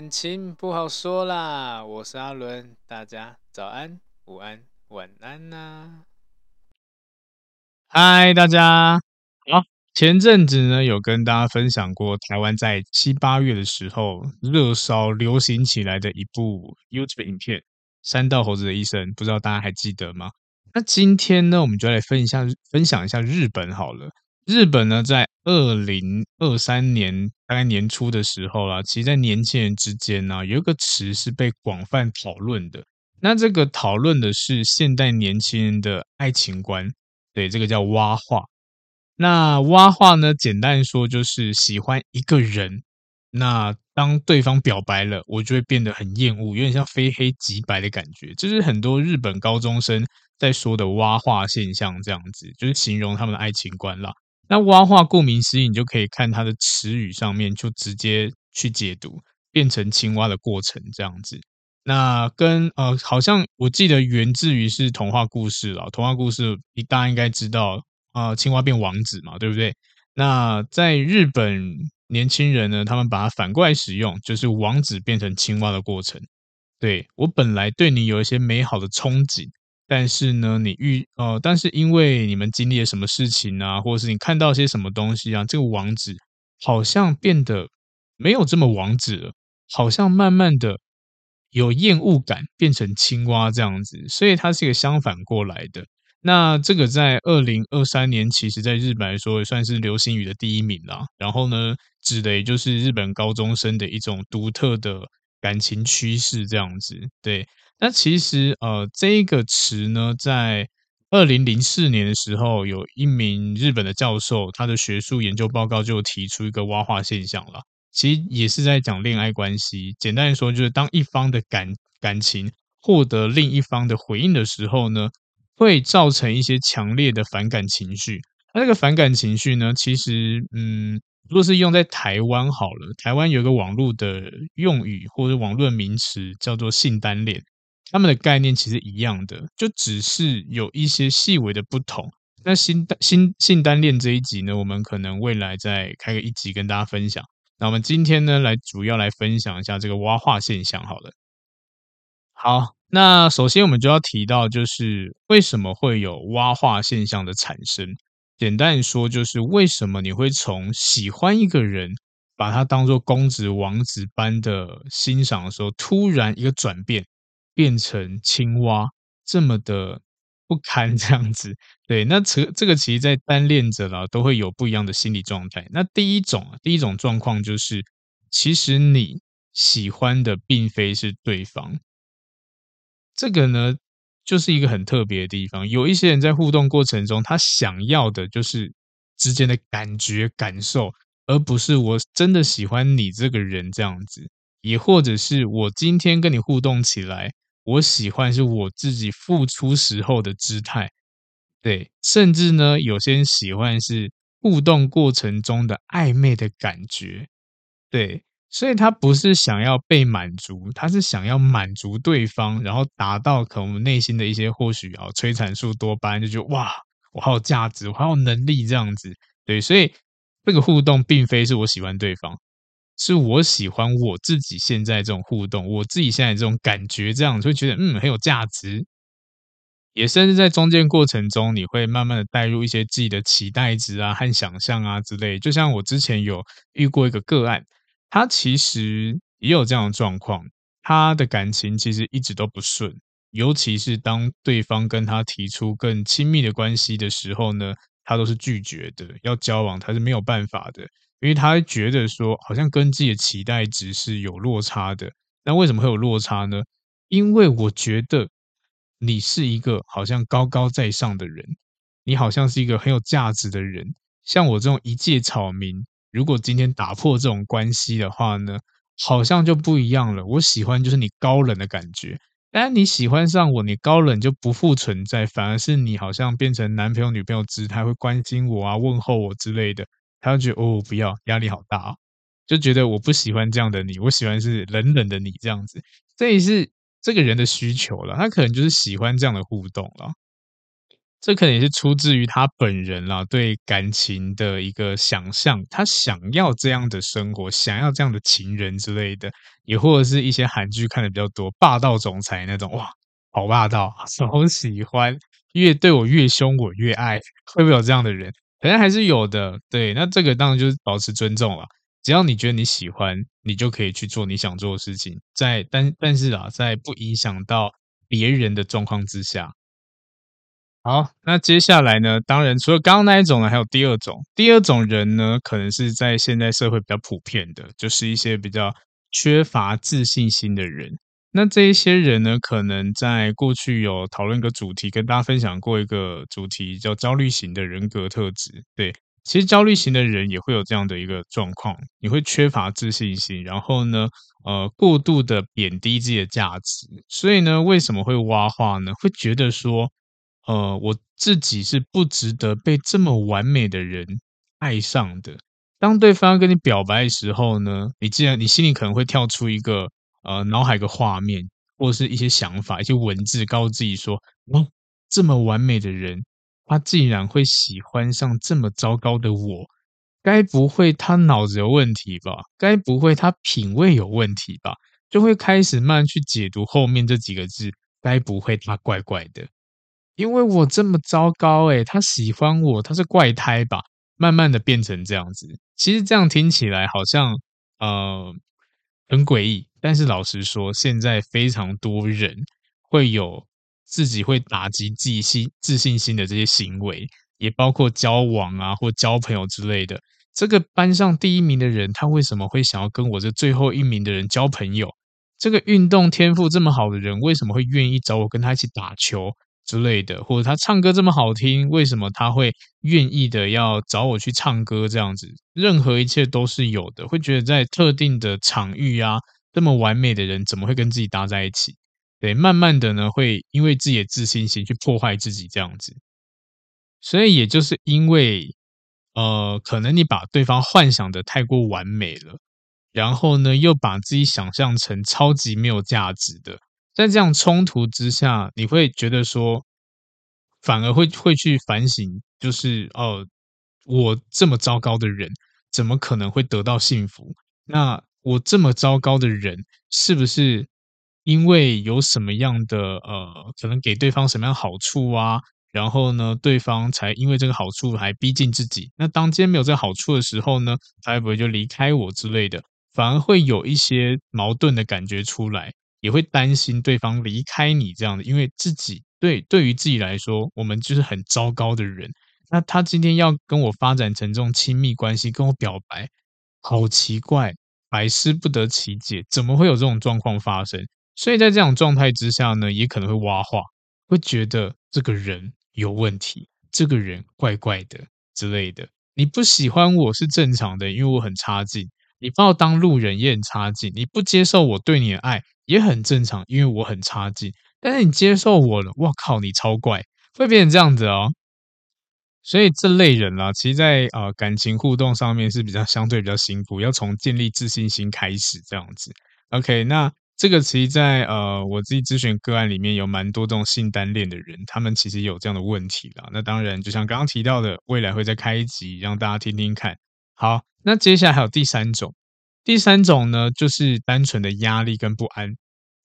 感情不好说啦，我是阿伦，大家早安、午安、晚安呐、啊！嗨，大家好。前阵子呢，有跟大家分享过台湾在七八月的时候热烧流行起来的一部 YouTube 影片《山道猴子的一生》，不知道大家还记得吗？那今天呢，我们就来分享分享一下日本好了。日本呢，在二零二三年大概年初的时候啦，其实，在年轻人之间呢，有一个词是被广泛讨论的。那这个讨论的是现代年轻人的爱情观，对，这个叫蛙化。那蛙化呢，简单说就是喜欢一个人，那当对方表白了，我就会变得很厌恶，有点像非黑即白的感觉。这是很多日本高中生在说的蛙化现象，这样子就是形容他们的爱情观啦。那蛙化顾名思义，你就可以看它的词语上面，就直接去解读变成青蛙的过程这样子。那跟呃，好像我记得源自于是童话故事了。童话故事，你大家应该知道啊，呃，青蛙变王子嘛，对不对？那在日本年轻人呢，他们把它反过来使用，就是王子变成青蛙的过程。对，我本来对你有一些美好的憧憬。但是呢，你遇呃，但是因为你们经历了什么事情啊，或者是你看到些什么东西啊，这个王子好像变得没有这么王子了，好像慢慢的有厌恶感，变成青蛙这样子，所以它是一个相反过来的。那这个在二零二三年，其实在日本来说也算是流行语的第一名啦。然后呢，指的也就是日本高中生的一种独特的感情趋势这样子，对。那其实，呃，这一个词呢，在二零零四年的时候，有一名日本的教授，他的学术研究报告就提出一个蛙化现象了。其实也是在讲恋爱关系。简单来说，就是当一方的感感情获得另一方的回应的时候呢，会造成一些强烈的反感情绪。那这个反感情绪呢，其实，嗯，如果是用在台湾好了，台湾有个网络的用语或者网络名词叫做性单恋。他们的概念其实一样的，就只是有一些细微的不同。那新单新性单恋这一集呢，我们可能未来再开个一集跟大家分享。那我们今天呢，来主要来分享一下这个蛙化现象。好了，好，那首先我们就要提到，就是为什么会有蛙化现象的产生？简单说，就是为什么你会从喜欢一个人，把他当做公子王子般的欣赏的时候，突然一个转变。变成青蛙这么的不堪 这样子，对，那这这个其实，在单恋者啦都会有不一样的心理状态。那第一种，第一种状况就是，其实你喜欢的并非是对方，这个呢，就是一个很特别的地方。有一些人在互动过程中，他想要的就是之间的感觉感受，而不是我真的喜欢你这个人这样子，也或者是我今天跟你互动起来。我喜欢是我自己付出时候的姿态，对，甚至呢，有些人喜欢是互动过程中的暧昧的感觉，对，所以他不是想要被满足，他是想要满足对方，然后达到可能我们内心的一些或许啊，催产素多巴胺，就觉得哇，我好有价值，我好有能力这样子，对，所以这个互动并非是我喜欢对方。是我喜欢我自己现在这种互动，我自己现在这种感觉，这样就会觉得嗯很有价值。也甚至在中间过程中，你会慢慢的带入一些自己的期待值啊和想象啊之类。就像我之前有遇过一个个案，他其实也有这样的状况，他的感情其实一直都不顺，尤其是当对方跟他提出更亲密的关系的时候呢，他都是拒绝的，要交往他是没有办法的，因为他觉得说好像跟自己的期待值是有落差的。那为什么会有落差呢？因为我觉得。你是一个好像高高在上的人，你好像是一个很有价值的人。像我这种一介草民，如果今天打破这种关系的话呢，好像就不一样了。我喜欢就是你高冷的感觉，但你喜欢上我，你高冷就不复存在，反而是你好像变成男朋友、女朋友姿态，会关心我啊、问候我之类的。他就觉得哦，不要，压力好大啊，就觉得我不喜欢这样的你，我喜欢是冷冷的你这样子。这也是。这个人的需求了，他可能就是喜欢这样的互动了。这可能也是出自于他本人啦，对感情的一个想象，他想要这样的生活，想要这样的情人之类的，也或者是一些韩剧看的比较多，霸道总裁那种，哇，好霸道，好喜欢，越对我越凶，我越爱，会不会有这样的人？可能还是有的。对，那这个当然就是保持尊重了。只要你觉得你喜欢，你就可以去做你想做的事情，在但但是啊，在不影响到别人的状况之下。好，那接下来呢？当然，除了刚刚那一种呢，还有第二种。第二种人呢，可能是在现代社会比较普遍的，就是一些比较缺乏自信心的人。那这一些人呢，可能在过去有讨论一个主题，跟大家分享过一个主题，叫焦虑型的人格特质。对。其实焦虑型的人也会有这样的一个状况，你会缺乏自信心，然后呢，呃，过度的贬低自己的价值，所以呢，为什么会挖话呢？会觉得说，呃，我自己是不值得被这么完美的人爱上的。当对方跟你表白的时候呢，你既然你心里可能会跳出一个呃脑海一个画面，或者是一些想法、一些文字，告诉自己说，哦，这么完美的人。他竟然会喜欢上这么糟糕的我，该不会他脑子有问题吧？该不会他品味有问题吧？就会开始慢慢去解读后面这几个字，该不会他怪怪的？因为我这么糟糕，诶，他喜欢我，他是怪胎吧？慢慢的变成这样子，其实这样听起来好像呃很诡异，但是老实说，现在非常多人会有。自己会打击自己心自信心的这些行为，也包括交往啊或交朋友之类的。这个班上第一名的人，他为什么会想要跟我这最后一名的人交朋友？这个运动天赋这么好的人，为什么会愿意找我跟他一起打球之类的？或者他唱歌这么好听，为什么他会愿意的要找我去唱歌？这样子，任何一切都是有的。会觉得在特定的场域啊，这么完美的人，怎么会跟自己搭在一起？对，慢慢的呢，会因为自己的自信心去破坏自己这样子，所以也就是因为，呃，可能你把对方幻想的太过完美了，然后呢，又把自己想象成超级没有价值的，在这样冲突之下，你会觉得说，反而会会去反省，就是哦，我这么糟糕的人，怎么可能会得到幸福？那我这么糟糕的人，是不是？因为有什么样的呃，可能给对方什么样好处啊，然后呢，对方才因为这个好处还逼近自己。那当今天没有这个好处的时候呢，他会不会就离开我之类的？反而会有一些矛盾的感觉出来，也会担心对方离开你这样的。因为自己对对于自己来说，我们就是很糟糕的人。那他今天要跟我发展成这种亲密关系，跟我表白，好奇怪，百思不得其解，怎么会有这种状况发生？所以在这种状态之下呢，也可能会挖话，会觉得这个人有问题，这个人怪怪的之类的。你不喜欢我是正常的，因为我很差劲；你把我当路人也很差劲；你不接受我对你的爱也很正常，因为我很差劲。但是你接受我了，哇靠，你超怪，会变成这样子哦。所以这类人啦，其实在呃感情互动上面是比较相对比较辛苦，要从建立自信心开始这样子。OK，那。这个其实在呃，我自己咨询个案里面有蛮多这种性单恋的人，他们其实有这样的问题啦。那当然，就像刚刚提到的，未来会再开一集让大家听听看。好，那接下来还有第三种，第三种呢，就是单纯的压力跟不安。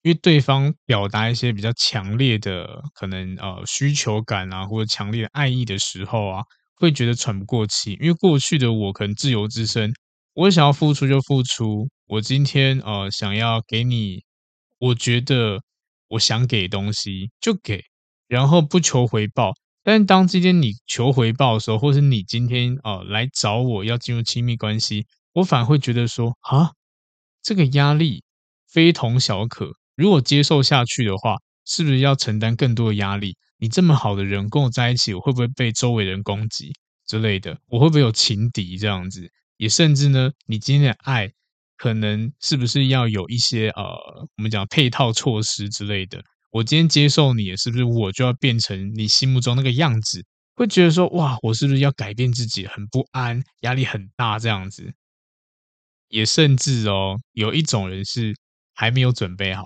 因为对方表达一些比较强烈的可能呃需求感啊，或者强烈的爱意的时候啊，会觉得喘不过气。因为过去的我可能自由之身，我想要付出就付出，我今天呃想要给你，我觉得我想给东西就给，然后不求回报。但当今天你求回报的时候，或是你今天呃来找我要进入亲密关系，我反而会觉得说啊，这个压力非同小可。如果接受下去的话，是不是要承担更多的压力？你这么好的人跟我在一起，我会不会被周围人攻击之类的？我会不会有情敌这样子？也甚至呢，你今天的爱可能是不是要有一些呃，我们讲配套措施之类的？我今天接受你，是不是我就要变成你心目中那个样子？会觉得说，哇，我是不是要改变自己？很不安，压力很大，这样子。也甚至哦，有一种人是还没有准备好，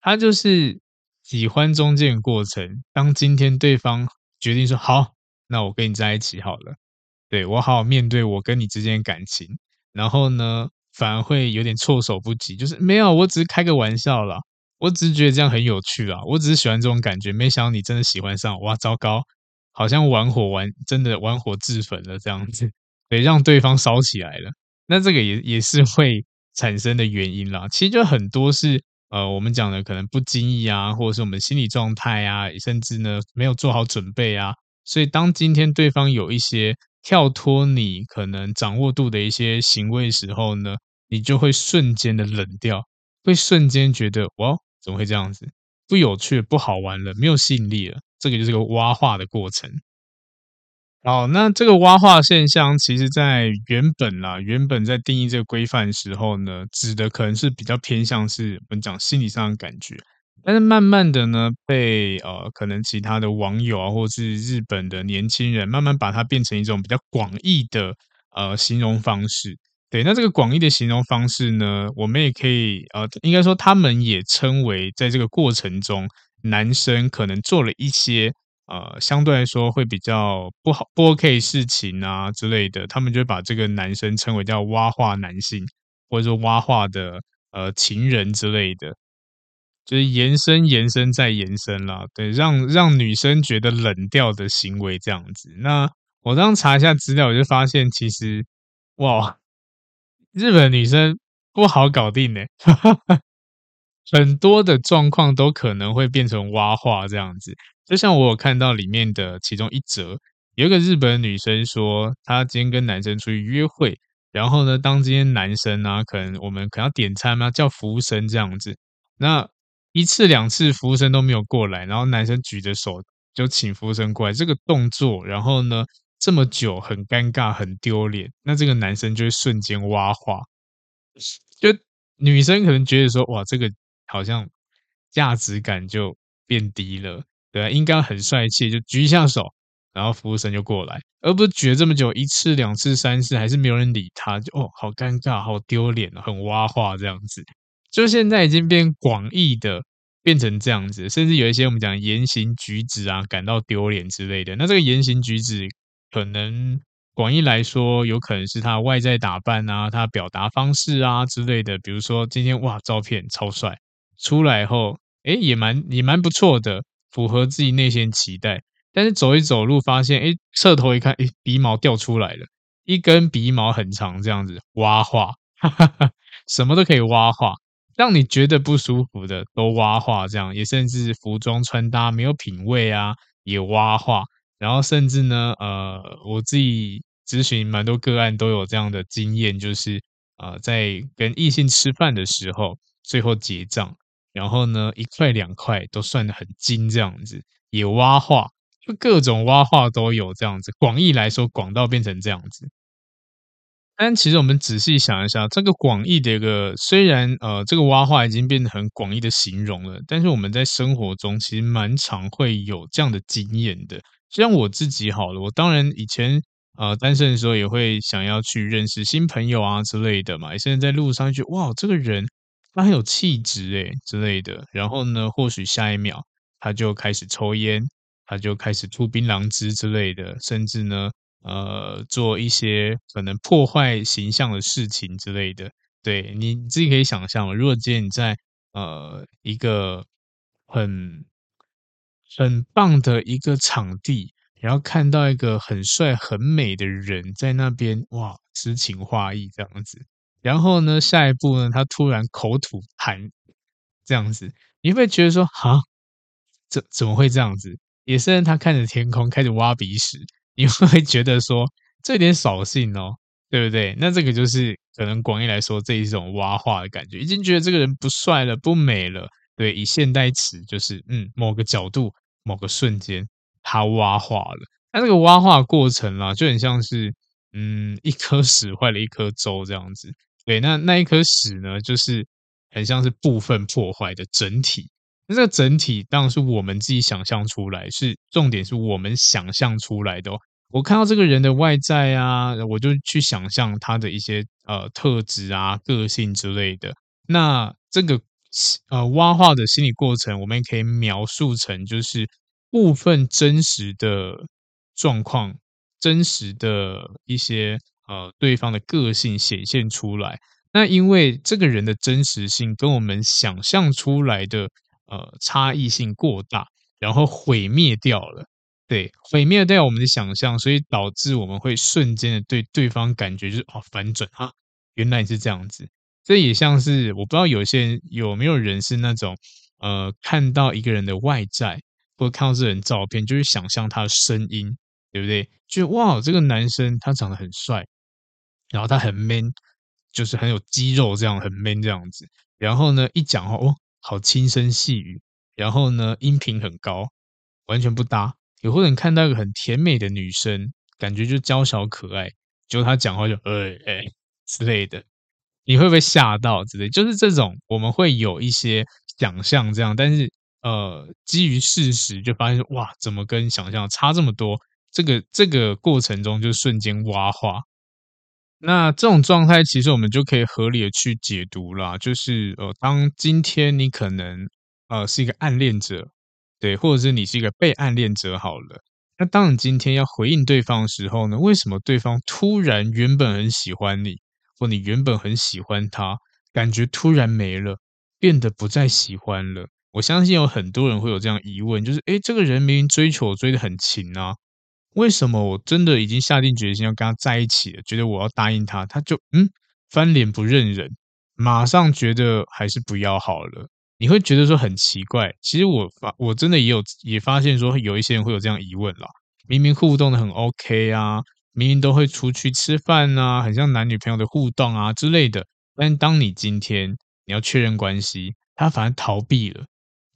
他就是喜欢中间过程。当今天对方决定说好，那我跟你在一起好了，对，我好好面对我跟你之间的感情，然后呢，反而会有点措手不及，就是没有，我只是开个玩笑啦。我只是觉得这样很有趣啊！我只是喜欢这种感觉，没想到你真的喜欢上，哇，糟糕，好像玩火玩真的玩火自焚了这样子，对，让对方烧起来了。那这个也也是会产生的原因啦。其实就很多是呃，我们讲的可能不经意啊，或者是我们心理状态啊，甚至呢没有做好准备啊。所以当今天对方有一些跳脱你可能掌握度的一些行为时候呢，你就会瞬间的冷掉，会瞬间觉得哇。怎么会这样子？不有趣、不好玩了，没有吸引力了。这个就是个挖化的过程。好，那这个蛙化现象，其实在原本啦，原本在定义这个规范的时候呢，指的可能是比较偏向是我们讲心理上的感觉。但是慢慢的呢，被呃可能其他的网友啊，或是日本的年轻人，慢慢把它变成一种比较广义的呃形容方式。对，那这个广义的形容方式呢，我们也可以呃，应该说他们也称为，在这个过程中，男生可能做了一些呃，相对来说会比较不好、不 OK 事情啊之类的，他们就会把这个男生称为叫蛙化男性，或者说蛙化的呃情人之类的，就是延伸、延伸再延伸啦。对，让让女生觉得冷掉的行为这样子。那我刚查一下资料，我就发现其实哇。日本女生不好搞定呢，很多的状况都可能会变成蛙化这样子。就像我有看到里面的其中一则，有一个日本女生说，她今天跟男生出去约会，然后呢，当今天男生啊，可能我们可能要点餐嘛，叫服务生这样子，那一次两次服务生都没有过来，然后男生举着手就请服务生过来，这个动作，然后呢，这么久很尴尬很丢脸，那这个男生就会瞬间挖化，就女生可能觉得说哇，这个好像价值感就变低了，对啊，应该很帅气，就举一下手，然后服务生就过来，而不是举了这么久一次两次三次还是没有人理他，就哦好尴尬好丢脸，很蛙化这样子，就现在已经变广义的变成这样子，甚至有一些我们讲言行举止啊感到丢脸之类的，那这个言行举止。可能广义来说，有可能是他外在打扮啊，他表达方式啊之类的。比如说今天哇，照片超帅，出来后，诶也蛮也蛮不错的，符合自己内心期待。但是走一走路，发现诶侧头一看，诶鼻毛掉出来了，一根鼻毛很长，这样子蛙化，哈哈哈，什么都可以蛙化，让你觉得不舒服的都蛙化，这样也甚至服装穿搭没有品味啊，也蛙化。然后甚至呢，呃，我自己咨询蛮多个案都有这样的经验，就是呃，在跟异性吃饭的时候，最后结账，然后呢，一块两块都算得很精，这样子也蛙化，就各种蛙化都有这样子。广义来说，广到变成这样子。但其实我们仔细想一下，这个广义的一个虽然呃，这个蛙化已经变得很广义的形容了，但是我们在生活中其实蛮常会有这样的经验的。像我自己好了，我当然以前呃单身的时候也会想要去认识新朋友啊之类的嘛。现在在路上觉得哇，这个人他很有气质诶之类的。然后呢，或许下一秒他就开始抽烟，他就开始吐槟榔汁之类的，甚至呢呃做一些可能破坏形象的事情之类的。对，你自己可以想象，如果今天你在呃一个很很棒的一个场地，然后看到一个很帅很美的人在那边，哇，诗情画意这样子。然后呢，下一步呢，他突然口吐痰，这样子，你会觉得说，哈，怎怎么会这样子？也是他看着天空开始挖鼻屎，你会不会觉得说，这有点扫兴哦，对不对？那这个就是可能广义来说，这一种挖化的感觉，已经觉得这个人不帅了，不美了。对，以现代词就是，嗯，某个角度，某个瞬间，他挖化了。那这个挖化过程啦，就很像是，嗯，一颗屎坏了一颗粥这样子。对，那那一颗屎呢，就是很像是部分破坏的整体。那这个整体当然是我们自己想象出来，是重点是我们想象出来的哦。我看到这个人的外在啊，我就去想象他的一些呃特质啊、个性之类的。那这个呃挖化的心理过程，我们也可以描述成就是部分真实的状况、真实的一些。呃，对方的个性显现出来，那因为这个人的真实性跟我们想象出来的呃差异性过大，然后毁灭掉了，对，毁灭掉我们的想象，所以导致我们会瞬间的对对方感觉就是哦反转啊，原来是这样子。这也像是我不知道有些人有没有人是那种呃看到一个人的外在，或看到这人照片，就是想象他的声音，对不对？就哇，这个男生他长得很帅。然后他很 man，就是很有肌肉这样，很 man 这样子。然后呢，一讲话哦，好轻声细语。然后呢，音频很高，完全不搭。有或者你看到一个很甜美的女生，感觉就娇小可爱，结果她讲话就哎哎之类的，你会不会吓到之类？就是这种，我们会有一些想象这样，但是呃，基于事实就发现哇，怎么跟想象差这么多？这个这个过程中就瞬间挖化。那这种状态，其实我们就可以合理的去解读啦。就是呃，当今天你可能呃是一个暗恋者，对，或者是你是一个被暗恋者好了。那当你今天要回应对方的时候呢，为什么对方突然原本很喜欢你，或你原本很喜欢他，感觉突然没了，变得不再喜欢了？我相信有很多人会有这样疑问，就是诶，这个人明明追求我追得很勤啊。为什么我真的已经下定决心要跟他在一起了？觉得我要答应他，他就嗯翻脸不认人，马上觉得还是不要好了。你会觉得说很奇怪。其实我发我真的也有也发现说有一些人会有这样疑问啦。明明互动的很 OK 啊，明明都会出去吃饭啊，很像男女朋友的互动啊之类的。但当你今天你要确认关系，他反而逃避了，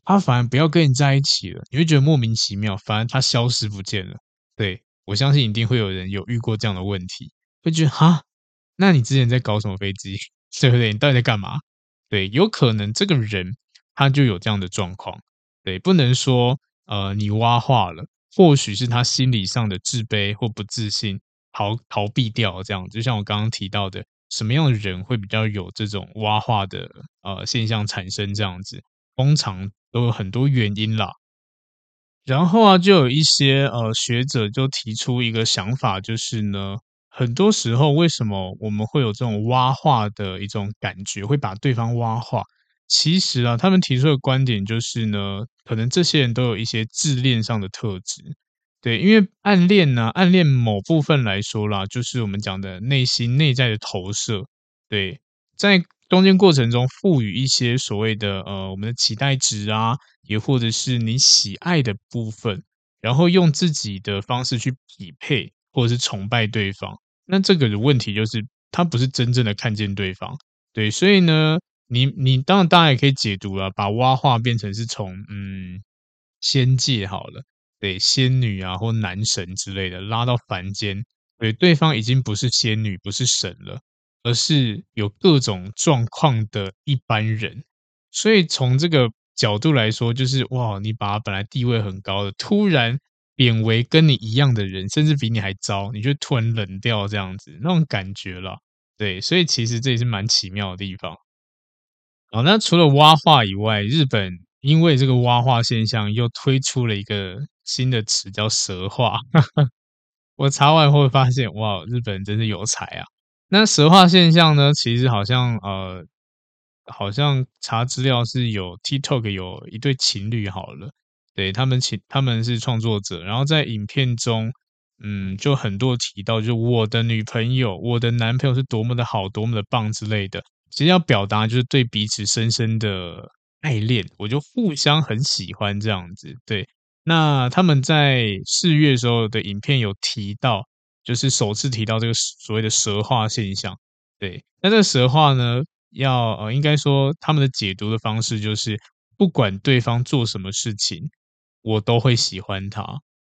他反而不要跟你在一起了，你会觉得莫名其妙，反而他消失不见了。对，我相信一定会有人有遇过这样的问题，会觉得哈，那你之前在搞什么飞机？对不对？你到底在干嘛？对，有可能这个人他就有这样的状况。对，不能说呃你挖化了，或许是他心理上的自卑或不自信，逃逃避掉这样。就像我刚刚提到的，什么样的人会比较有这种挖化的呃现象产生？这样子，通常都有很多原因啦。然后啊，就有一些呃学者就提出一个想法，就是呢，很多时候为什么我们会有这种挖化的一种感觉，会把对方挖化？其实啊，他们提出的观点就是呢，可能这些人都有一些自恋上的特质，对，因为暗恋呢，暗恋某部分来说啦，就是我们讲的内心内在的投射，对，在。中间过程中赋予一些所谓的呃我们的期待值啊，也或者是你喜爱的部分，然后用自己的方式去匹配或者是崇拜对方。那这个的问题就是他不是真正的看见对方，对，所以呢，你你当然大家也可以解读了，把蛙化变成是从嗯仙界好了，对，仙女啊或男神之类的拉到凡间，对，对方已经不是仙女不是神了。而是有各种状况的一般人，所以从这个角度来说，就是哇，你把他本来地位很高的，突然贬为跟你一样的人，甚至比你还糟，你就突然冷掉这样子，那种感觉了。对，所以其实这也是蛮奇妙的地方。好，那除了蛙化以外，日本因为这个蛙化现象，又推出了一个新的词叫蛇化。我查完后发现，哇，日本人真是有才啊！那蛇化现象呢？其实好像呃，好像查资料是有 TikTok 有一对情侣好了，对，他们情他们是创作者，然后在影片中，嗯，就很多提到，就我的女朋友、我的男朋友是多么的好、多么的棒之类的。其实要表达就是对彼此深深的爱恋，我就互相很喜欢这样子。对，那他们在四月时候的影片有提到，就是首次提到这个所谓的蛇化现象。对，那这个蛇化呢？要呃，应该说他们的解读的方式就是，不管对方做什么事情，我都会喜欢他。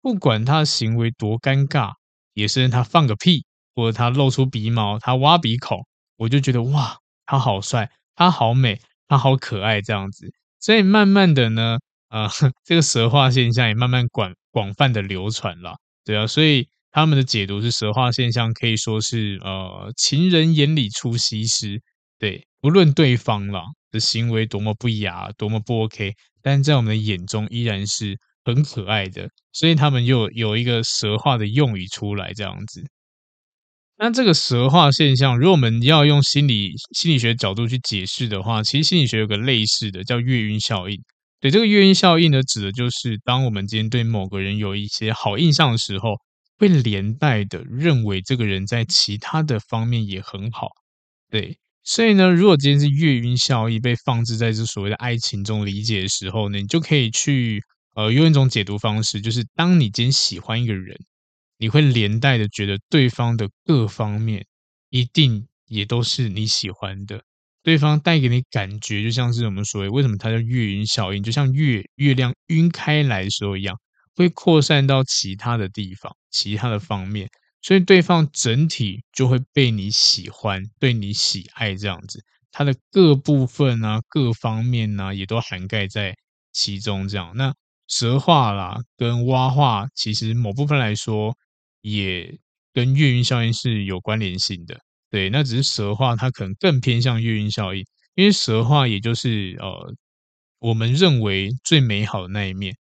不管他的行为多尴尬，也是他放个屁，或者他露出鼻毛，他挖鼻孔，我就觉得哇，他好帅，他好美，他好可爱这样子。所以慢慢的呢，呃，这个蛇化现象也慢慢广广泛的流传了，对啊，所以他们的解读是蛇化现象可以说是呃，情人眼里出西施。对，不论对方啦的行为多么不雅，多么不 OK，但在我们的眼中依然是很可爱的，所以他们又有一个蛇化的用语出来这样子。那这个蛇化现象，如果我们要用心理心理学角度去解释的话，其实心理学有个类似的叫月晕效应。对，这个月晕效应呢，指的就是当我们今天对某个人有一些好印象的时候，会连带的认为这个人在其他的方面也很好。对。所以呢，如果今天是月晕效应被放置在这所谓的爱情中理解的时候呢，你就可以去呃用一种解读方式，就是当你今天喜欢一个人，你会连带的觉得对方的各方面一定也都是你喜欢的，对方带给你感觉就像是我们所谓为什么它叫月晕效应，就像月月亮晕开来的时候一样，会扩散到其他的地方、其他的方面。所以对方整体就会被你喜欢，对你喜爱这样子，它的各部分啊、各方面啊，也都涵盖在其中。这样，那蛇化啦跟蛙化，其实某部分来说，也跟月晕效应是有关联性的。对，那只是蛇化它可能更偏向月晕效应，因为蛇化也就是呃，我们认为最美好的那一面。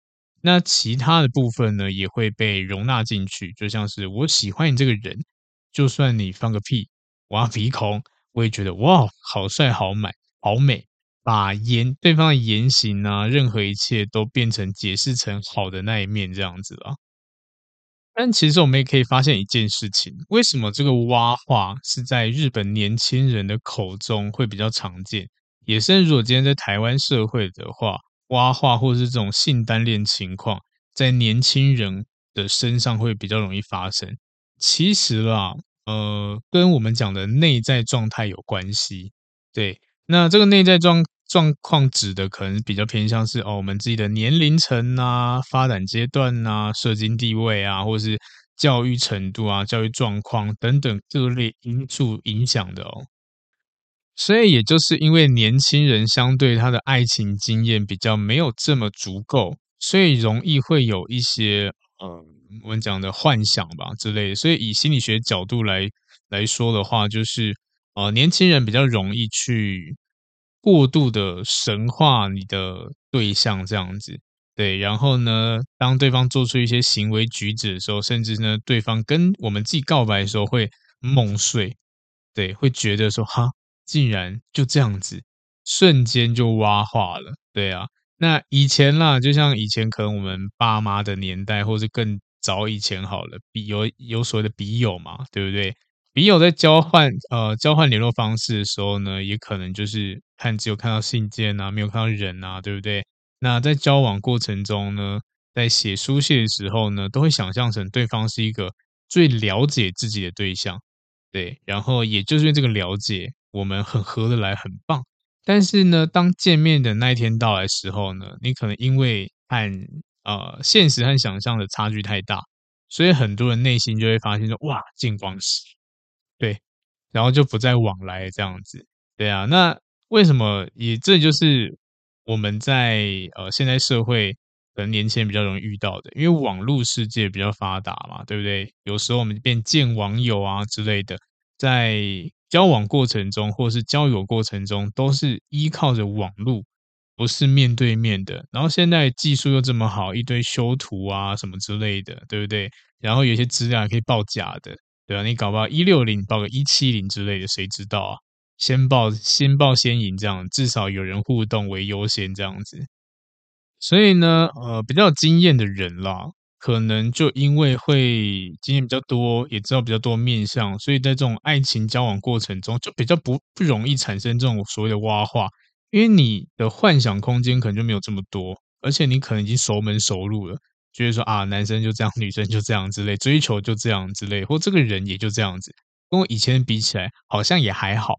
那其他的部分呢，也会被容纳进去，就像是我喜欢你这个人，就算你放个屁、挖鼻孔，我也觉得哇，好帅、好美、好美，把言对方的言行啊，任何一切都变成解释成好的那一面这样子啊。但其实我们也可以发现一件事情，为什么这个蛙话是在日本年轻人的口中会比较常见？也是如果今天在台湾社会的话。挖化或是这种性单恋情况，在年轻人的身上会比较容易发生。其实啦，呃，跟我们讲的内在状态有关系。对，那这个内在状状况指的可能比较偏向是哦，我们自己的年龄层啊、发展阶段啊、社经地位啊，或是教育程度啊、教育状况等等各类因素影响的哦。所以，也就是因为年轻人相对他的爱情经验比较没有这么足够，所以容易会有一些呃，我们讲的幻想吧之类的。所以，以心理学角度来来说的话，就是呃，年轻人比较容易去过度的神化你的对象这样子。对，然后呢，当对方做出一些行为举止的时候，甚至呢，对方跟我们自己告白的时候会梦碎，对，会觉得说哈。竟然就这样子，瞬间就挖化了，对啊。那以前啦，就像以前可能我们爸妈的年代，或是更早以前好了，笔有有所谓的笔友嘛，对不对？笔友在交换呃交换联络方式的时候呢，也可能就是看只有看到信件啊，没有看到人啊，对不对？那在交往过程中呢，在写书信的时候呢，都会想象成对方是一个最了解自己的对象，对，然后也就是因为这个了解。我们很合得来，很棒。但是呢，当见面的那一天到来时候呢，你可能因为和呃现实和想象的差距太大，所以很多人内心就会发现说：“哇，见光死。”对，然后就不再往来这样子。对啊，那为什么？也这就是我们在呃现在社会可能年轻人比较容易遇到的，因为网络世界比较发达嘛，对不对？有时候我们变见网友啊之类的，在。交往过程中，或是交友过程中，都是依靠着网络，不是面对面的。然后现在技术又这么好，一堆修图啊什么之类的，对不对？然后有些资料还可以报假的，对吧？你搞不好一六零报个一七零之类的，谁知道啊？先报先报先赢，这样至少有人互动为优先这样子。所以呢，呃，比较有经验的人啦，可能就因为会经验比较多，也知道比较多面向，所以在这种爱情交往过程中，就比较不不容易产生这种所谓的挖化，因为你的幻想空间可能就没有这么多，而且你可能已经熟门熟路了，就是说啊，男生就这样，女生就这样之类，追求就这样之类，或这个人也就这样子，跟我以前比起来，好像也还好。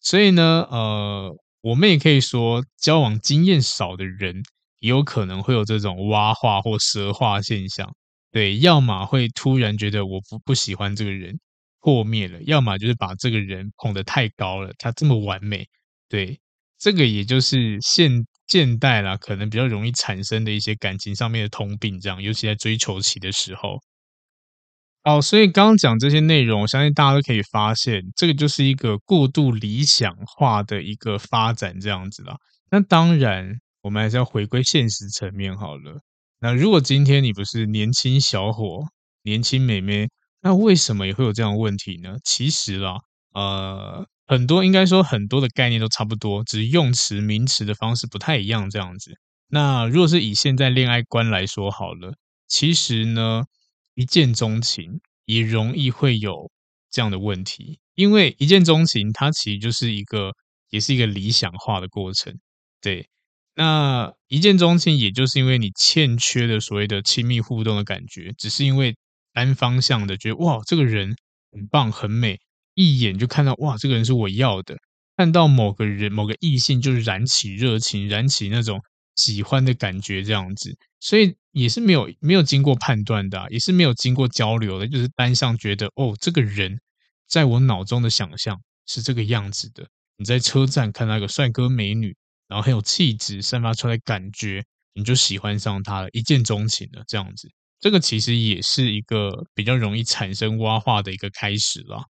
所以呢，呃，我们也可以说，交往经验少的人。也有可能会有这种蛙化或蛇化现象，对，要么会突然觉得我不不喜欢这个人破灭了，要么就是把这个人捧得太高了，他这么完美，对，这个也就是现现代啦，可能比较容易产生的一些感情上面的通病，这样，尤其在追求期的时候。哦，所以刚刚讲这些内容，我相信大家都可以发现，这个就是一个过度理想化的一个发展，这样子啦。那当然。我们还是要回归现实层面好了。那如果今天你不是年轻小伙、年轻美眉，那为什么也会有这样的问题呢？其实啦，呃，很多应该说很多的概念都差不多，只是用词、名词的方式不太一样这样子。那如果是以现在恋爱观来说好了，其实呢，一见钟情也容易会有这样的问题，因为一见钟情它其实就是一个，也是一个理想化的过程，对。那一见钟情，也就是因为你欠缺的所谓的亲密互动的感觉，只是因为单方向的觉得哇，这个人很棒很美，一眼就看到哇，这个人是我要的，看到某个人 某个异性就燃起热情，燃起那种喜欢的感觉这样子，所以也是没有没有经过判断的啊，也是没有经过交流的，就是单向觉得哦，这个人在我脑中的想象是这个样子的。你在车站看到一个帅哥美女。然后很有气质，散发出来感觉，你就喜欢上他了，一见钟情了，这样子，这个其实也是一个比较容易产生蛙化的一个开始啦。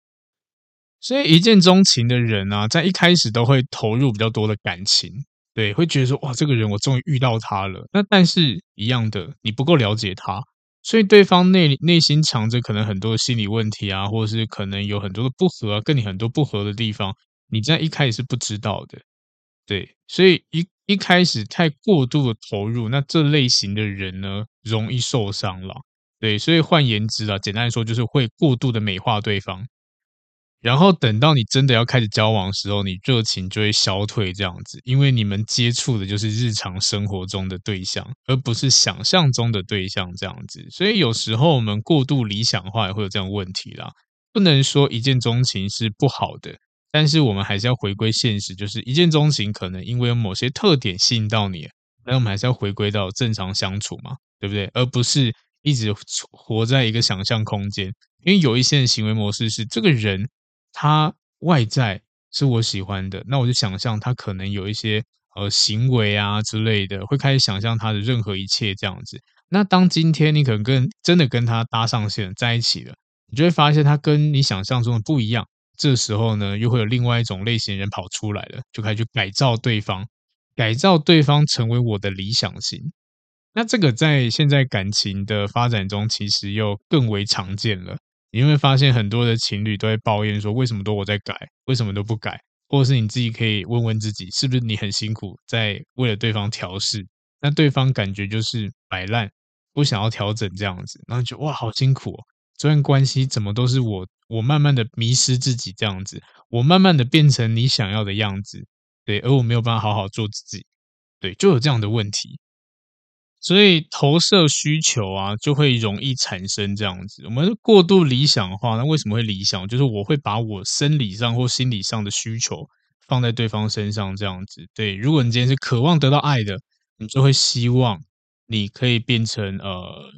所以一见钟情的人啊，在一开始都会投入比较多的感情，对，会觉得说哇，这个人我终于遇到他了。那但是一样的，你不够了解他，所以对方内内心藏着可能很多的心理问题啊，或者是可能有很多的不合啊，跟你很多不合的地方，你在一开始是不知道的。对，所以一一开始太过度的投入，那这类型的人呢，容易受伤了。对，所以换言之啊，简单来说就是会过度的美化对方，然后等到你真的要开始交往的时候，你热情就会消退这样子，因为你们接触的就是日常生活中的对象，而不是想象中的对象这样子。所以有时候我们过度理想化也会有这样问题啦，不能说一见钟情是不好的。但是我们还是要回归现实，就是一见钟情，可能因为有某些特点吸引到你，那我们还是要回归到正常相处嘛，对不对？而不是一直活在一个想象空间。因为有一些人行为模式是，这个人他外在是我喜欢的，那我就想象他可能有一些呃行为啊之类的，会开始想象他的任何一切这样子。那当今天你可能跟真的跟他搭上线在一起了，你就会发现他跟你想象中的不一样。这时候呢，又会有另外一种类型的人跑出来了，就开始去改造对方，改造对方成为我的理想型。那这个在现在感情的发展中，其实又更为常见了。你会发现很多的情侣都会抱怨说，为什么都我在改，为什么都不改？或者是你自己可以问问自己，是不是你很辛苦在为了对方调试？那对方感觉就是摆烂，不想要调整这样子，然后就哇，好辛苦哦。这段关系怎么都是我，我慢慢的迷失自己这样子，我慢慢的变成你想要的样子，对，而我没有办法好好做自己，对，就有这样的问题，所以投射需求啊，就会容易产生这样子。我们过度理想化，那为什么会理想？就是我会把我生理上或心理上的需求放在对方身上这样子。对，如果你今天是渴望得到爱的，你就会希望你可以变成呃。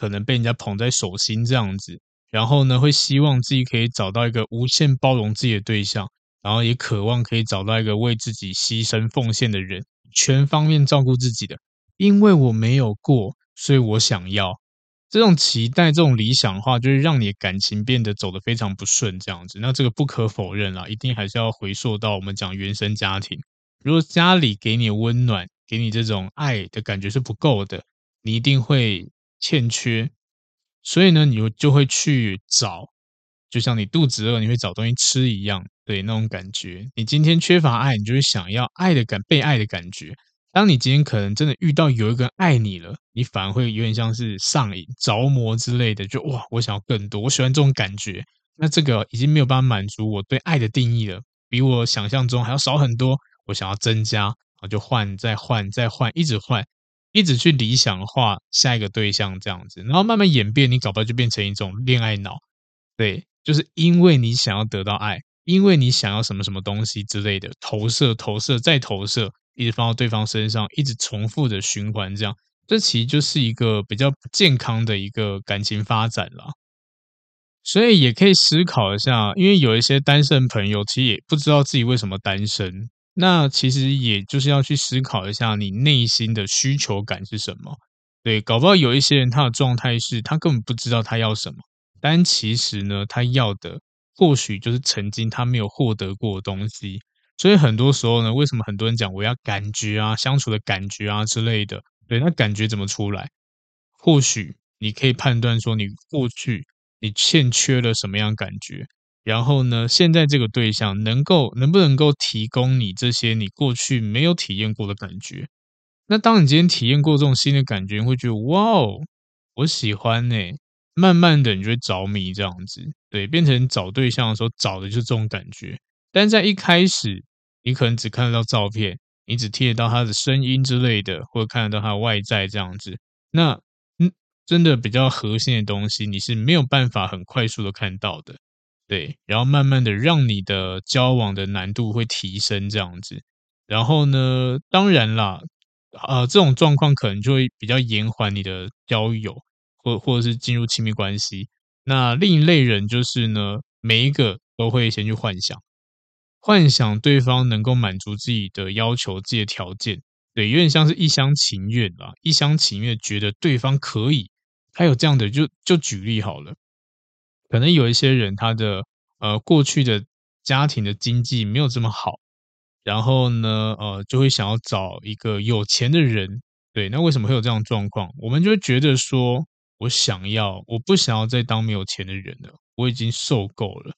可能被人家捧在手心这样子，然后呢，会希望自己可以找到一个无限包容自己的对象，然后也渴望可以找到一个为自己牺牲奉献的人，全方面照顾自己的。因为我没有过，所以我想要这种期待，这种理想化，就是让你的感情变得走得非常不顺这样子。那这个不可否认啊，一定还是要回溯到我们讲原生家庭。如果家里给你温暖，给你这种爱的感觉是不够的，你一定会。欠缺，所以呢，你就会去找，就像你肚子饿，你会找东西吃一样，对，那种感觉。你今天缺乏爱，你就会想要爱的感，被爱的感觉。当你今天可能真的遇到有一个爱你了，你反而会有点像是上瘾、着魔之类的，就哇，我想要更多，我喜欢这种感觉。那这个已经没有办法满足我对爱的定义了，比我想象中还要少很多。我想要增加，我就换，再换，再换，一直换，一直去理想化下一个对象这样子，然后慢慢演变，你搞不好就变成一种恋爱脑。对，就是因为你想要得到爱，因为你想要什么什么东西之类的，投射、投射再投射。一直放到对方身上，一直重复的循环，这样，这其实就是一个比较不健康的一个感情发展了。所以也可以思考一下，因为有一些单身朋友，其实也不知道自己为什么单身。那其实也就是要去思考一下，你内心的需求感是什么？对，搞不好有一些人他的状态是他根本不知道他要什么，但其实呢，他要的或许就是曾经他没有获得过的东西。所以很多时候呢，为什么很多人讲我要感觉啊，相处的感觉啊之类的？对，那感觉怎么出来？或许你可以判断说，你过去你欠缺了什么样感觉，然后呢，现在这个对象能够能不能够提供你这些你过去没有体验过的感觉？那当你今天体验过这种新的感觉，你会觉得哇哦，我喜欢呢、慢慢的，你就会着迷这样子，对，变成找对象的时候找的就是这种感觉，但在一开始。你可能只看得到照片，你只听得到他的声音之类的，或者看得到他的外在这样子。那嗯，真的比较核心的东西，你是没有办法很快速的看到的。对，然后慢慢的让你的交往的难度会提升这样子。然后呢，当然啦，呃，这种状况可能就会比较延缓你的交友，或或者是进入亲密关系。那另一类人就是呢，每一个都会先去幻想。幻想对方能够满足自己的要求、自己的条件，对，有点像是一厢情愿啦，一厢情愿觉得对方可以，还有这样的，就就举例好了，可能有一些人他的呃过去的家庭的经济没有这么好，然后呢呃就会想要找一个有钱的人，对，那为什么会有这样的状况？我们就会觉得说，我想要，我不想要再当没有钱的人了，我已经受够了，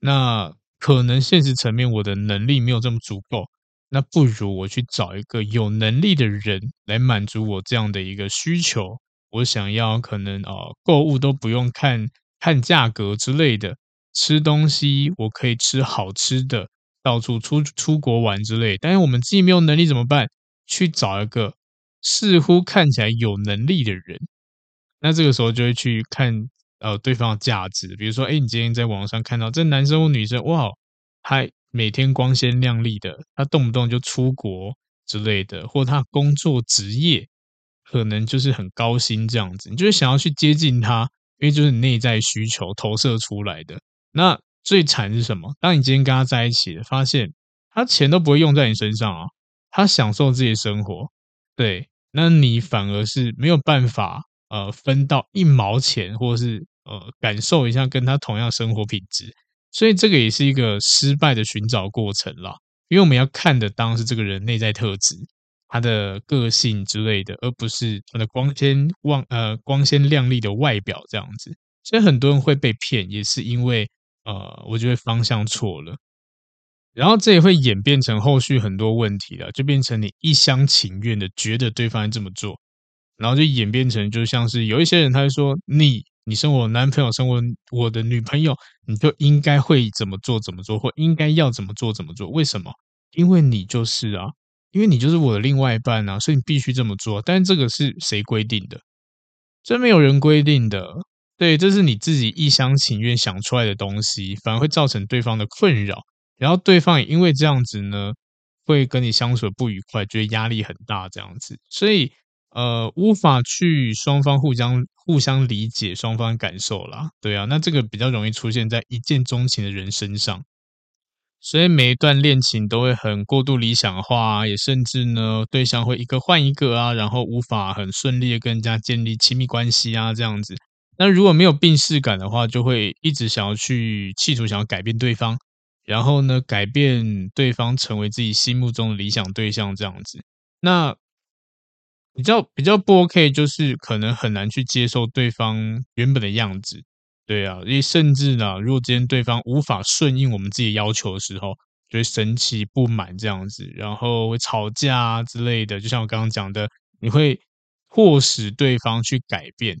那。可能现实层面我的能力没有这么足够，那不如我去找一个有能力的人来满足我这样的一个需求。我想要可能啊，呃，购物都不用看看价格之类的，吃东西我可以吃好吃的，到处出出国玩之类。但是我们自己没有能力怎么办？去找一个似乎看起来有能力的人，那这个时候就会去看。呃，对方的价值，比如说，哎，你今天在网上看到这男生或女生，哇，他每天光鲜亮丽的，他动不动就出国之类的，或他工作职业可能就是很高薪这样子，你就是想要去接近他，因为就是你内在需求投射出来的。那最惨是什么？当你今天跟他在一起，发现他钱都不会用在你身上啊，他享受自己的生活，对，那你反而是没有办法呃分到一毛钱，或是。呃，感受一下跟他同样生活品质，所以这个也是一个失败的寻找过程啦。因为我们要看的当是这个人内在特质、他的个性之类的，而不是他的光鲜望呃光鲜亮丽的外表这样子。所以很多人会被骗，也是因为呃，我觉得方向错了，然后这也会演变成后续很多问题了，就变成你一厢情愿的觉得对方这么做，然后就演变成就像是有一些人他会说你。你生我男朋友，生我我的女朋友，你就应该会怎么做怎么做，或应该要怎么做怎么做？为什么？因为你就是啊，因为你就是我的另外一半啊，所以你必须这么做。但这个是谁规定的？这没有人规定的，对，这是你自己一厢情愿想出来的东西，反而会造成对方的困扰，然后对方也因为这样子呢，会跟你相处不愉快，觉得压力很大，这样子，所以。呃，无法去双方互相互相理解双方感受啦，对啊，那这个比较容易出现在一见钟情的人身上，所以每一段恋情都会很过度理想化，也甚至呢，对象会一个换一个啊，然后无法很顺利的跟人家建立亲密关系啊，这样子。那如果没有病识感的话，就会一直想要去企图想要改变对方，然后呢，改变对方成为自己心目中的理想对象这样子。那。比较比较不 OK，就是可能很难去接受对方原本的样子，对啊，因为甚至呢，如果今天对方无法顺应我们自己要求的时候，就会生气、不满这样子，然后会吵架啊之类的。就像我刚刚讲的，你会迫使对方去改变，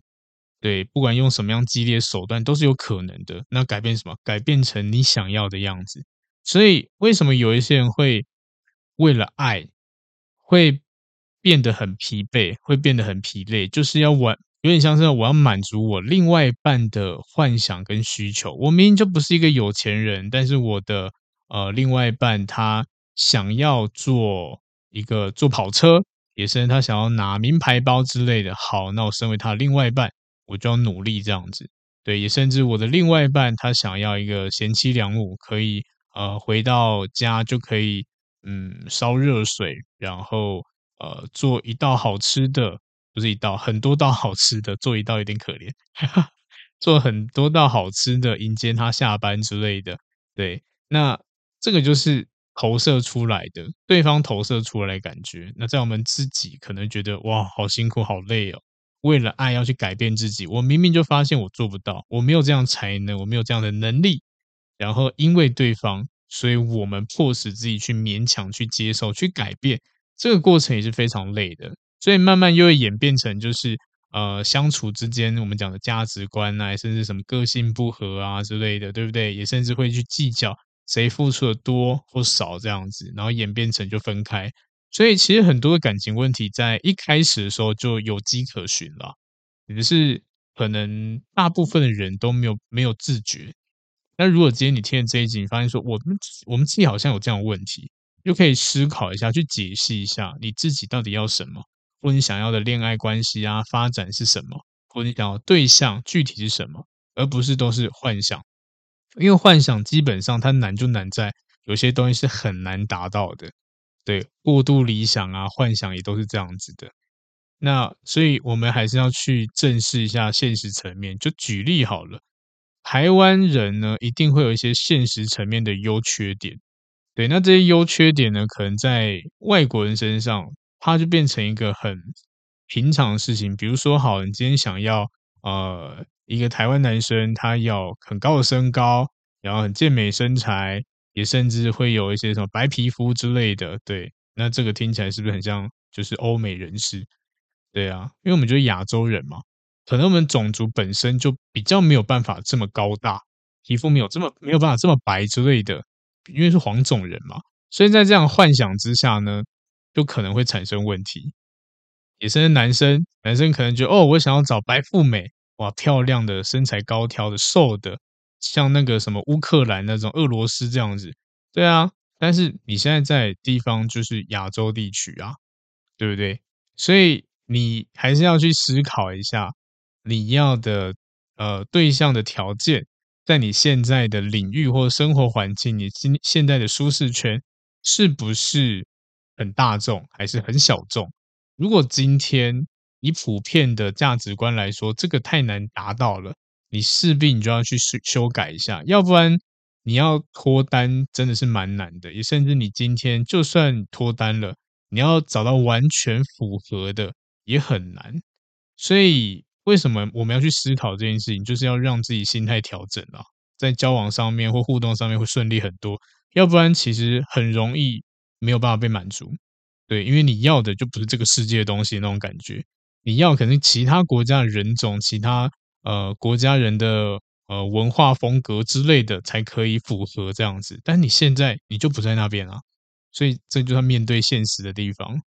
对，不管用什么样激烈手段都是有可能的。那改变什么？改变成你想要的样子。所以，为什么有一些人会为了爱会变得很疲惫，会变得很疲累？就是要完。有点像是我要满足我另外一半的幻想跟需求。我明明就不是一个有钱人，但是我的呃另外一半他想要做一个坐跑车，也是他想要拿名牌包之类的。好，那我身为他另外一半，我就要努力这样子。对，也甚至我的另外一半他想要一个贤妻良母，可以呃回到家就可以嗯烧热水，然后呃做一道好吃的。不是一道，很多道好吃的，做一道有点可怜，做很多道好吃的迎接他下班之类的。对，那这个就是投射出来的，对方投射出来感觉。那在我们自己可能觉得哇，好辛苦，好累哦。为了爱要去改变自己，我明明就发现我做不到，我没有这样才能，我没有这样的能力。然后因为对方，所以我们迫使自己去勉强去接受、去改变，这个过程也是非常累的。所以慢慢又会演变成，就是呃相处之间我们讲的价值观啊，甚至什么个性不合啊之类的，对不对？也甚至会去计较谁付出的多或少这样子，然后演变成就分开。所以其实很多的感情问题在一开始的时候就有迹可循了，只是可能大部分的人都没有没有自觉。那如果今天你听了这一集，你发现说我们我们自己好像有这样的问题，就可以思考一下，去解析一下你自己到底要什么。或你想要的恋爱关系啊，发展是什么？或你想要对象具体是什么？而不是都是幻想，因为幻想基本上它难就难在有些东西是很难达到的。对，过度理想啊，幻想也都是这样子的。那所以我们还是要去正视一下现实层面。就举例好了，台湾人呢，一定会有一些现实层面的优缺点。对，那这些优缺点呢，可能在外国人身上。它就变成一个很平常的事情，比如说，好，你今天想要呃一个台湾男生，他要很高的身高，然后很健美身材，也甚至会有一些什么白皮肤之类的，对，那这个听起来是不是很像就是欧美人士？对啊，因为我们就是亚洲人嘛，可能我们种族本身就比较没有办法这么高大，皮肤没有这么没有办法这么白之类的，因为是黄种人嘛，所以在这样幻想之下呢。就可能会产生问题，也是男生，男生可能觉得哦，我想要找白富美，哇，漂亮的，身材高挑的，瘦的，像那个什么乌克兰那种俄罗斯这样子，对啊。但是你现在在地方就是亚洲地区啊，对不对？所以你还是要去思考一下，你要的呃对象的条件，在你现在的领域或生活环境，你现现在的舒适圈是不是？很大众还是很小众？如果今天以普遍的价值观来说，这个太难达到了，你势必你就要去修修改一下，要不然你要脱单真的是蛮难的。也甚至你今天就算脱单了，你要找到完全符合的也很难。所以为什么我们要去思考这件事情，就是要让自己心态调整啊，在交往上面或互动上面会顺利很多。要不然其实很容易。没有办法被满足，对，因为你要的就不是这个世界的东西那种感觉，你要可能其他国家的人种、其他呃国家人的呃文化风格之类的才可以符合这样子，但你现在你就不在那边啊，所以这就是面对现实的地方。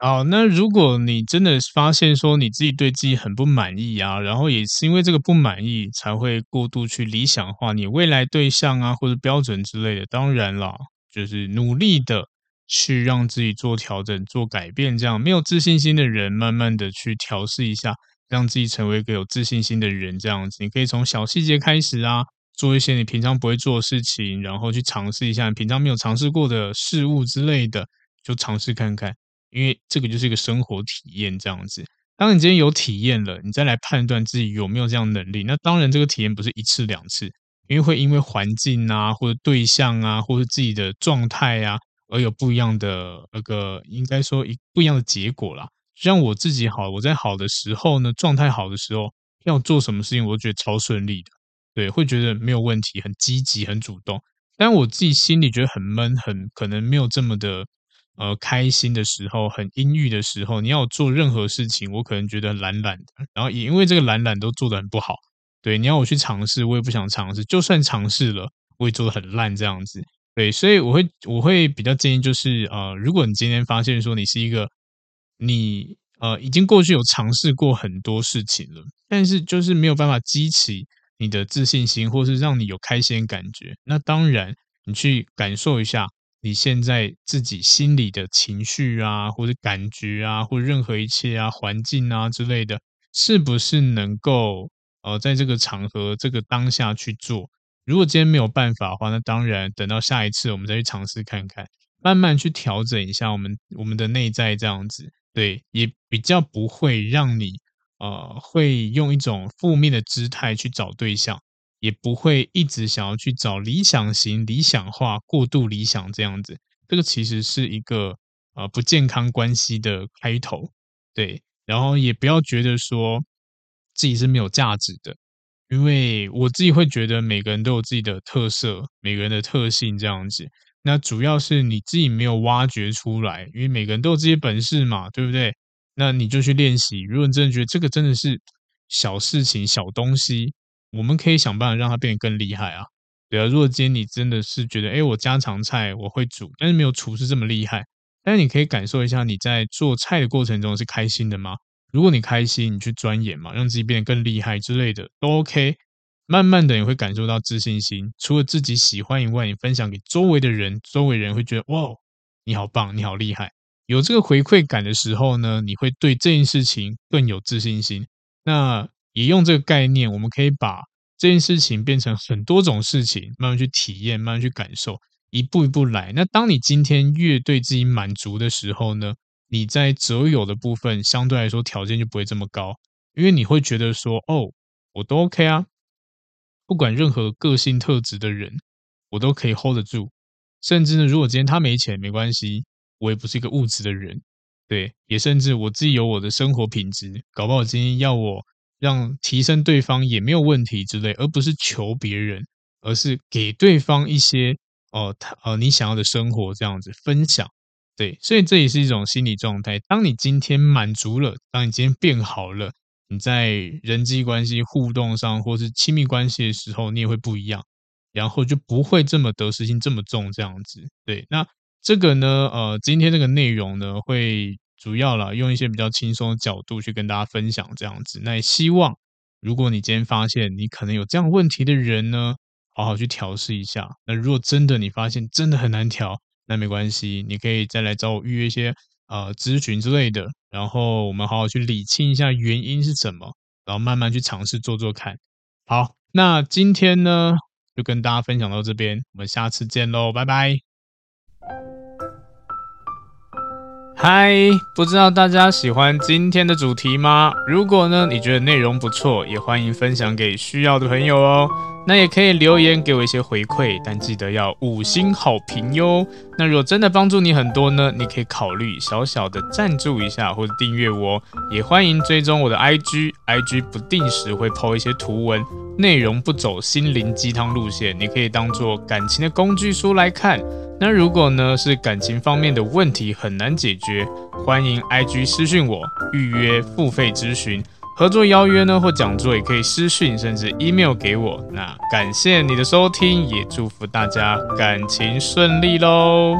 好，那如果你真的发现说你自己对自己很不满意啊，然后也是因为这个不满意才会过度去理想化你未来对象啊或者标准之类的，当然了。就是努力的去让自己做调整、做改变，这样没有自信心的人，慢慢的去调试一下，让自己成为一个有自信心的人。这样子，你可以从小细节开始啊，做一些你平常不会做的事情，然后去尝试一下你平常没有尝试过的事物之类的，就尝试看看。因为这个就是一个生活体验，这样子。当你今天有体验了，你再来判断自己有没有这样能力。那当然，这个体验不是一次两次。因为会因为环境啊，或者对象啊，或者自己的状态啊，而有不一样的那个，应该说一不一样的结果啦。就像我自己好，我在好的时候呢，状态好的时候，要做什么事情，我都觉得超顺利的，对，会觉得没有问题，很积极，很主动。但我自己心里觉得很闷，很可能没有这么的呃开心的时候，很阴郁的时候，你要做任何事情，我可能觉得懒懒的，然后也因为这个懒懒都做得很不好。对，你要我去尝试，我也不想尝试，就算尝试了，我也做得很烂这样子。对，所以我会我会比较建议就是呃，如果你今天发现说你是一个你呃已经过去有尝试过很多事情了，但是就是没有办法激起。你的自信心，或是让你有开心感觉，那当然，你去感受一下你现在自己心里的情绪啊，或者感觉啊，或任何一切啊，环境啊之类的，是不是能够呃，在这个场合、这个当下去做？如果今天没有办法的话，那当然等到下一次我们再去尝试看看，慢慢去调整一下我们我们的内在，这样子，对，也比较不会让你。呃，会用一种负面的姿态去找对象，也不会一直想要去找理想型、理想化、过度理想这样子。这个其实是一个呃不健康关系的开头，对。然后也不要觉得说自己是没有价值的，因为我自己会觉得每个人都有自己的特色，每个人的特性这样子。那主要是你自己没有挖掘出来，因为每个人都有这些本事嘛，对不对？那你就去练习。如果你真的觉得这个真的是小事情、小东西，我们可以想办法让它变得更厉害啊。对啊，如果今天你真的是觉得，哎，我家常菜我会煮，但是没有厨师这么厉害，但是你可以感受一下你在做菜的过程中是开心的吗？如果你开心，你去钻研嘛，让自己变得更厉害之类的都 OK。慢慢的你会感受到自信心，除了自己喜欢以外，你分享给周围的人，周围人会觉得，哇，你好棒，你好厉害。有这个回馈感的时候呢，你会对这件事情更有自信心。那也用这个概念，我们可以把这件事情变成很多种事情，慢慢去体验，慢慢去感受，一步一步来。那当你今天越对自己满足的时候呢，你在择友的部分相对来说条件就不会这么高，因为你会觉得说，哦，我都 OK 啊，不管任何个性特质的人，我都可以 hold 得住。甚至呢，如果今天他没钱，没关系。我也不是一个物质的人，对，也甚至我自己有我的生活品质，搞不好今天要我让提升对方也没有问题之类，而不是求别人，而是给对方一些哦，他呃你想要的生活这样子分享，对，所以这也是一种心理状态。当你今天满足了，当你今天变好了，你在人际关系互动上或是亲密关系的时候，你也会不一样，然后就不会这么得失心这么重这样子，对，那。这个呢，呃，今天这个内容呢，会主要啦，用一些比较轻松的角度去跟大家分享这样子。那也希望，如果你今天发现你可能有这样问题的人呢，好好去调试一下。那如果真的你发现真的很难调，那没关系，你可以再来找我预约一些呃咨询之类的，然后我们好好去理清一下原因是什么，然后慢慢去尝试做做看。好，那今天呢，就跟大家分享到这边，我们下次见喽，拜拜。嗨，不知道大家喜欢今天的主题吗？如果呢，你觉得内容不错，也欢迎分享给需要的朋友哦。那也可以留言给我一些回馈，但记得要五星好评哟。那如果真的帮助你很多呢，你可以考虑小小的赞助一下或者订阅我。也欢迎追踪我的 IG，IG 不定时会抛一些图文，内容不走心灵鸡汤路线，你可以当做感情的工具书来看。那如果呢是感情方面的问题很难解决，欢迎 IG 私讯我预约付费咨询。合作邀约呢，或讲座也可以私讯，甚至 email 给我。那感谢你的收听，也祝福大家感情顺利喽。